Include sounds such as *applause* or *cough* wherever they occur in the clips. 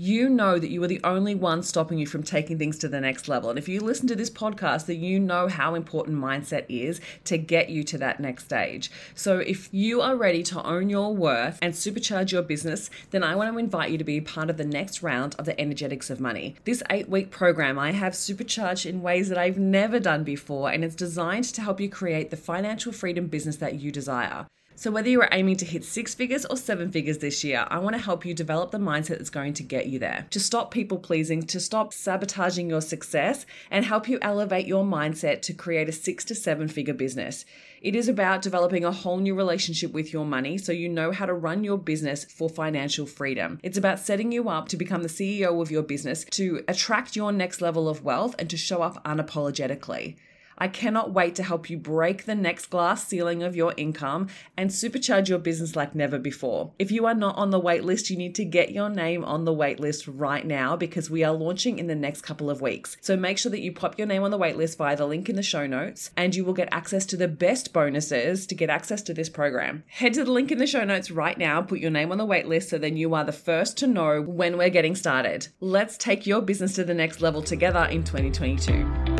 you know that you are the only one stopping you from taking things to the next level. And if you listen to this podcast, that you know how important mindset is to get you to that next stage. So if you are ready to own your worth and supercharge your business, then I want to invite you to be part of the next round of the Energetics of Money. This eight week program I have supercharged in ways that I've never done before, and it's designed to help you create the financial freedom business that you desire. So, whether you are aiming to hit six figures or seven figures this year, I want to help you develop the mindset that's going to get you there. To stop people pleasing, to stop sabotaging your success, and help you elevate your mindset to create a six to seven figure business. It is about developing a whole new relationship with your money so you know how to run your business for financial freedom. It's about setting you up to become the CEO of your business, to attract your next level of wealth, and to show up unapologetically. I cannot wait to help you break the next glass ceiling of your income and supercharge your business like never before. If you are not on the waitlist, you need to get your name on the waitlist right now because we are launching in the next couple of weeks. So make sure that you pop your name on the waitlist via the link in the show notes and you will get access to the best bonuses to get access to this program. Head to the link in the show notes right now, put your name on the waitlist so then you are the first to know when we're getting started. Let's take your business to the next level together in 2022.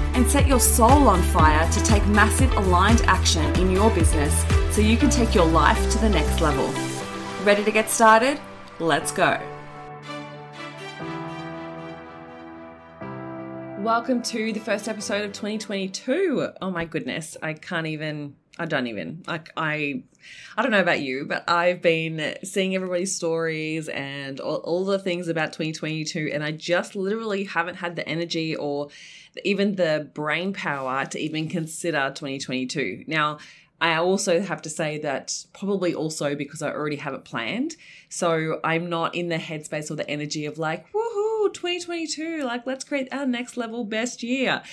and set your soul on fire to take massive aligned action in your business so you can take your life to the next level. Ready to get started? Let's go. Welcome to the first episode of 2022. Oh my goodness, I can't even I don't even like I I don't know about you, but I've been seeing everybody's stories and all, all the things about 2022 and I just literally haven't had the energy or even the brain power to even consider 2022. Now, I also have to say that probably also because I already have it planned. So I'm not in the headspace or the energy of like, woohoo, 2022, like let's create our next level best year.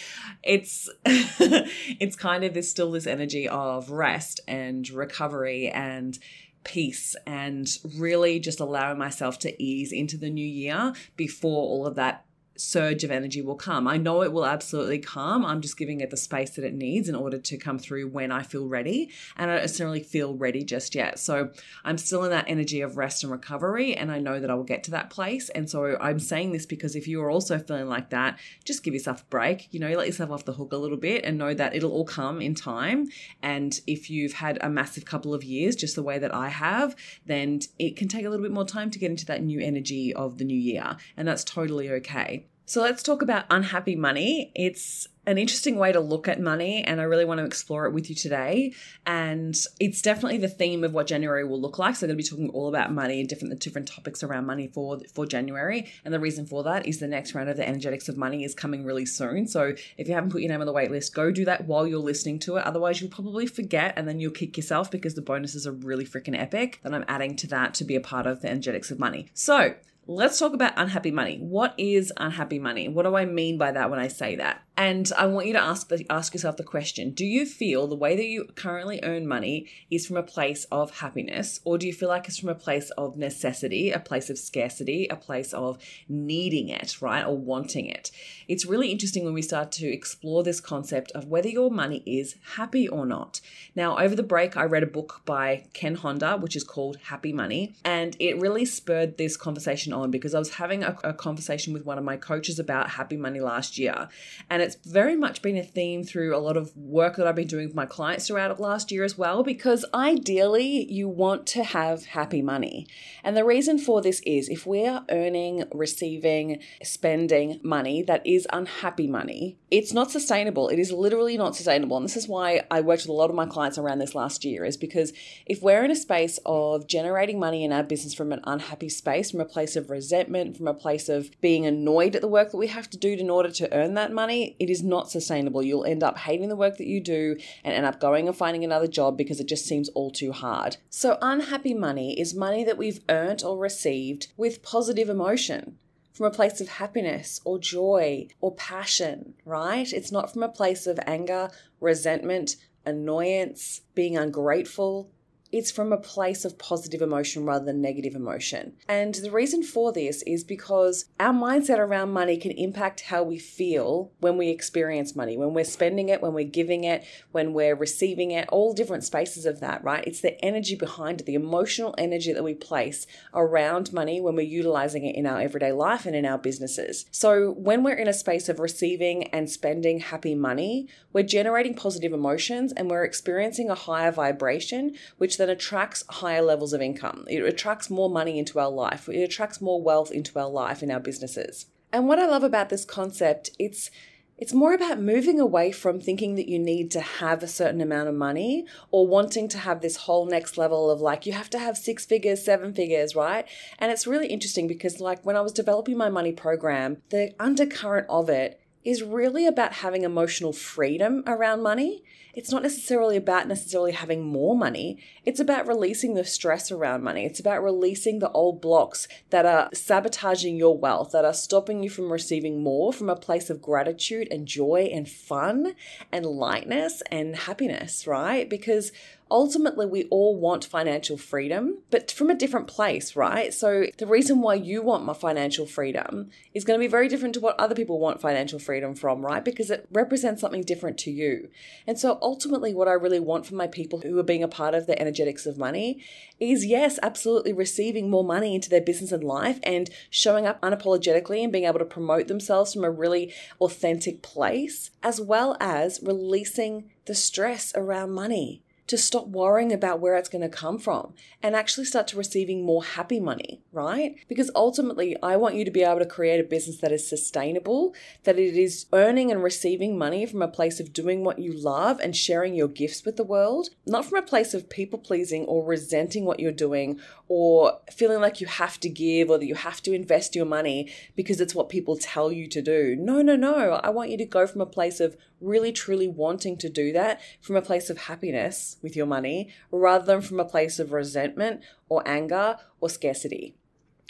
It's *laughs* it's kind of this still this energy of rest and recovery and peace and really just allowing myself to ease into the new year before all of that surge of energy will come. I know it will absolutely come. I'm just giving it the space that it needs in order to come through when I feel ready. And I don't necessarily feel ready just yet. So I'm still in that energy of rest and recovery. And I know that I will get to that place. And so I'm saying this because if you are also feeling like that, just give yourself a break. You know, let yourself off the hook a little bit and know that it'll all come in time. And if you've had a massive couple of years, just the way that I have, then it can take a little bit more time to get into that new energy of the new year. And that's totally okay. So let's talk about unhappy money. It's an interesting way to look at money, and I really want to explore it with you today. And it's definitely the theme of what January will look like. So I'm going to be talking all about money and different different topics around money for for January. And the reason for that is the next round of the energetics of money is coming really soon. So if you haven't put your name on the wait list, go do that while you're listening to it. Otherwise, you'll probably forget, and then you'll kick yourself because the bonuses are really freaking epic. That I'm adding to that to be a part of the energetics of money. So Let's talk about unhappy money. What is unhappy money? What do I mean by that when I say that? And I want you to ask the, ask yourself the question: Do you feel the way that you currently earn money is from a place of happiness, or do you feel like it's from a place of necessity, a place of scarcity, a place of needing it, right, or wanting it? It's really interesting when we start to explore this concept of whether your money is happy or not. Now, over the break, I read a book by Ken Honda, which is called Happy Money, and it really spurred this conversation on because I was having a, a conversation with one of my coaches about happy money last year, and it's very much been a theme through a lot of work that I've been doing with my clients throughout last year as well, because ideally you want to have happy money. And the reason for this is if we are earning, receiving, spending money that is unhappy money, it's not sustainable. It is literally not sustainable. And this is why I worked with a lot of my clients around this last year, is because if we're in a space of generating money in our business from an unhappy space, from a place of resentment, from a place of being annoyed at the work that we have to do in order to earn that money, it is not sustainable. You'll end up hating the work that you do and end up going and finding another job because it just seems all too hard. So, unhappy money is money that we've earned or received with positive emotion from a place of happiness or joy or passion, right? It's not from a place of anger, resentment, annoyance, being ungrateful it's from a place of positive emotion rather than negative emotion. And the reason for this is because our mindset around money can impact how we feel when we experience money, when we're spending it, when we're giving it, when we're receiving it, all different spaces of that, right? It's the energy behind it, the emotional energy that we place around money when we're utilizing it in our everyday life and in our businesses. So when we're in a space of receiving and spending happy money, we're generating positive emotions and we're experiencing a higher vibration, which that attracts higher levels of income. It attracts more money into our life. It attracts more wealth into our life in our businesses. And what I love about this concept, it's it's more about moving away from thinking that you need to have a certain amount of money or wanting to have this whole next level of like, you have to have six figures, seven figures, right? And it's really interesting because, like, when I was developing my money program, the undercurrent of it is really about having emotional freedom around money. It's not necessarily about necessarily having more money. It's about releasing the stress around money. It's about releasing the old blocks that are sabotaging your wealth, that are stopping you from receiving more from a place of gratitude and joy and fun and lightness and happiness, right? Because ultimately we all want financial freedom, but from a different place, right? So the reason why you want my financial freedom is going to be very different to what other people want financial freedom from, right? Because it represents something different to you. And so ultimately what I really want for my people who are being a part of the energetics of money is yes, absolutely receiving more money into their business and life and showing up unapologetically and being able to promote themselves from a really authentic place, as well as releasing the stress around money to stop worrying about where it's going to come from and actually start to receiving more happy money, right? Because ultimately, I want you to be able to create a business that is sustainable, that it is earning and receiving money from a place of doing what you love and sharing your gifts with the world, not from a place of people pleasing or resenting what you're doing or feeling like you have to give or that you have to invest your money because it's what people tell you to do. No, no, no. I want you to go from a place of really truly wanting to do that from a place of happiness with your money rather than from a place of resentment or anger or scarcity.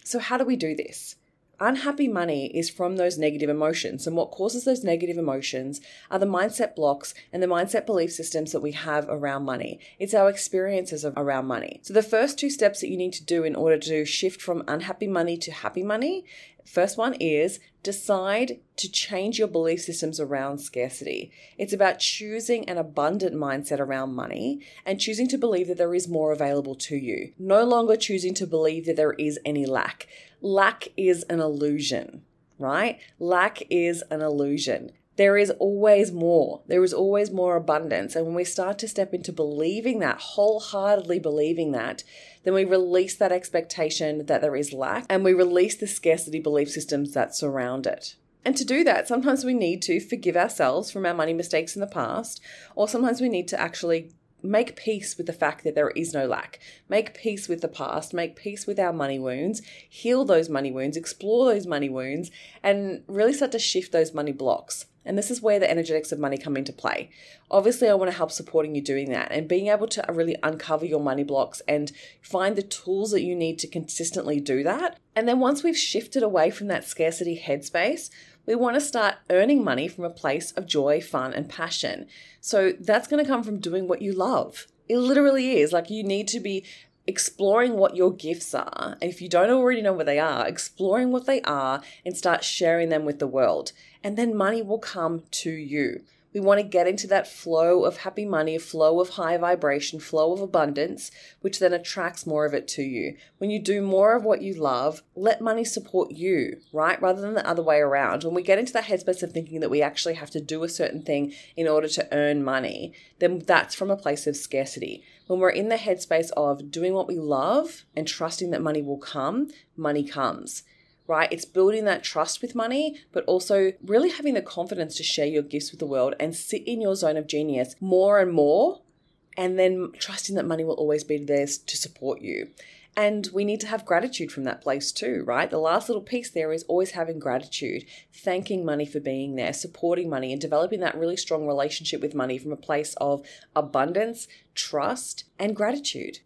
So, how do we do this? Unhappy money is from those negative emotions. And what causes those negative emotions are the mindset blocks and the mindset belief systems that we have around money. It's our experiences around money. So, the first two steps that you need to do in order to shift from unhappy money to happy money First one is decide to change your belief systems around scarcity. It's about choosing an abundant mindset around money and choosing to believe that there is more available to you. No longer choosing to believe that there is any lack. Lack is an illusion, right? Lack is an illusion there is always more. There is always more abundance. And when we start to step into believing that, wholeheartedly believing that, then we release that expectation that there is lack and we release the scarcity belief systems that surround it. And to do that, sometimes we need to forgive ourselves from our money mistakes in the past, or sometimes we need to actually make peace with the fact that there is no lack. Make peace with the past, make peace with our money wounds, heal those money wounds, explore those money wounds, and really start to shift those money blocks. And this is where the energetics of money come into play. Obviously, I want to help supporting you doing that and being able to uh, really uncover your money blocks and find the tools that you need to consistently do that. And then once we've shifted away from that scarcity headspace, we want to start earning money from a place of joy, fun, and passion. So that's going to come from doing what you love. It literally is. Like you need to be exploring what your gifts are. And if you don't already know what they are, exploring what they are and start sharing them with the world. And then money will come to you. We want to get into that flow of happy money, flow of high vibration, flow of abundance, which then attracts more of it to you. When you do more of what you love, let money support you, right? Rather than the other way around. When we get into that headspace of thinking that we actually have to do a certain thing in order to earn money, then that's from a place of scarcity. When we're in the headspace of doing what we love and trusting that money will come, money comes right? It's building that trust with money, but also really having the confidence to share your gifts with the world and sit in your zone of genius more and more. And then trusting that money will always be there to support you. And we need to have gratitude from that place too, right? The last little piece there is always having gratitude, thanking money for being there, supporting money, and developing that really strong relationship with money from a place of abundance, trust, and gratitude.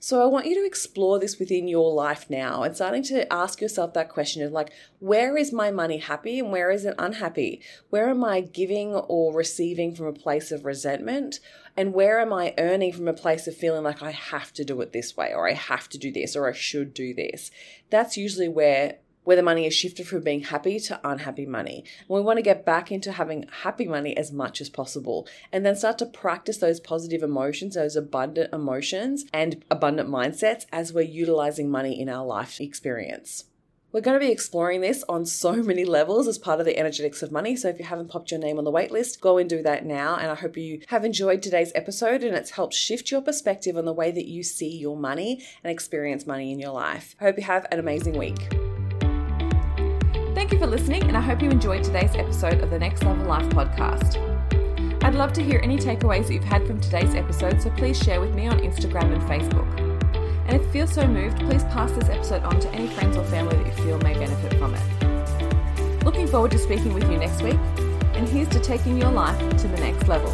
So I want you to explore this within your life now and starting to ask yourself that question of like, where is my money happy and where is it unhappy? Where am I giving or receiving from a place of resentment? And where am I earning from a place of feeling like I have to do it this way or I have to do this or I should do this? That's usually where where the money is shifted from being happy to unhappy money. And we want to get back into having happy money as much as possible and then start to practice those positive emotions, those abundant emotions and abundant mindsets as we're utilizing money in our life experience. We're going to be exploring this on so many levels as part of the energetics of money. So if you haven't popped your name on the waitlist, go and do that now. And I hope you have enjoyed today's episode and it's helped shift your perspective on the way that you see your money and experience money in your life. I hope you have an amazing week. Thank you for listening, and I hope you enjoyed today's episode of the Next Level Life podcast. I'd love to hear any takeaways that you've had from today's episode, so please share with me on Instagram and Facebook. And if you feel so moved, please pass this episode on to any friends or family that you feel may benefit from it. Looking forward to speaking with you next week, and here's to taking your life to the next level.